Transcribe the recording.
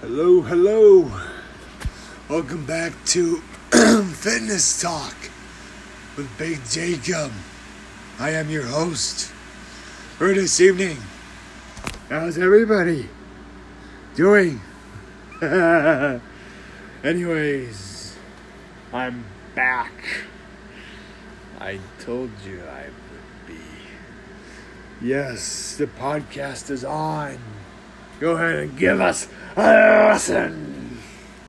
Hello, hello. Welcome back to Fitness Talk with Big Jacob. I am your host for this evening. How's everybody doing? Anyways, I'm back. I told you I would be. Yes, the podcast is on. Go ahead and give us a listen.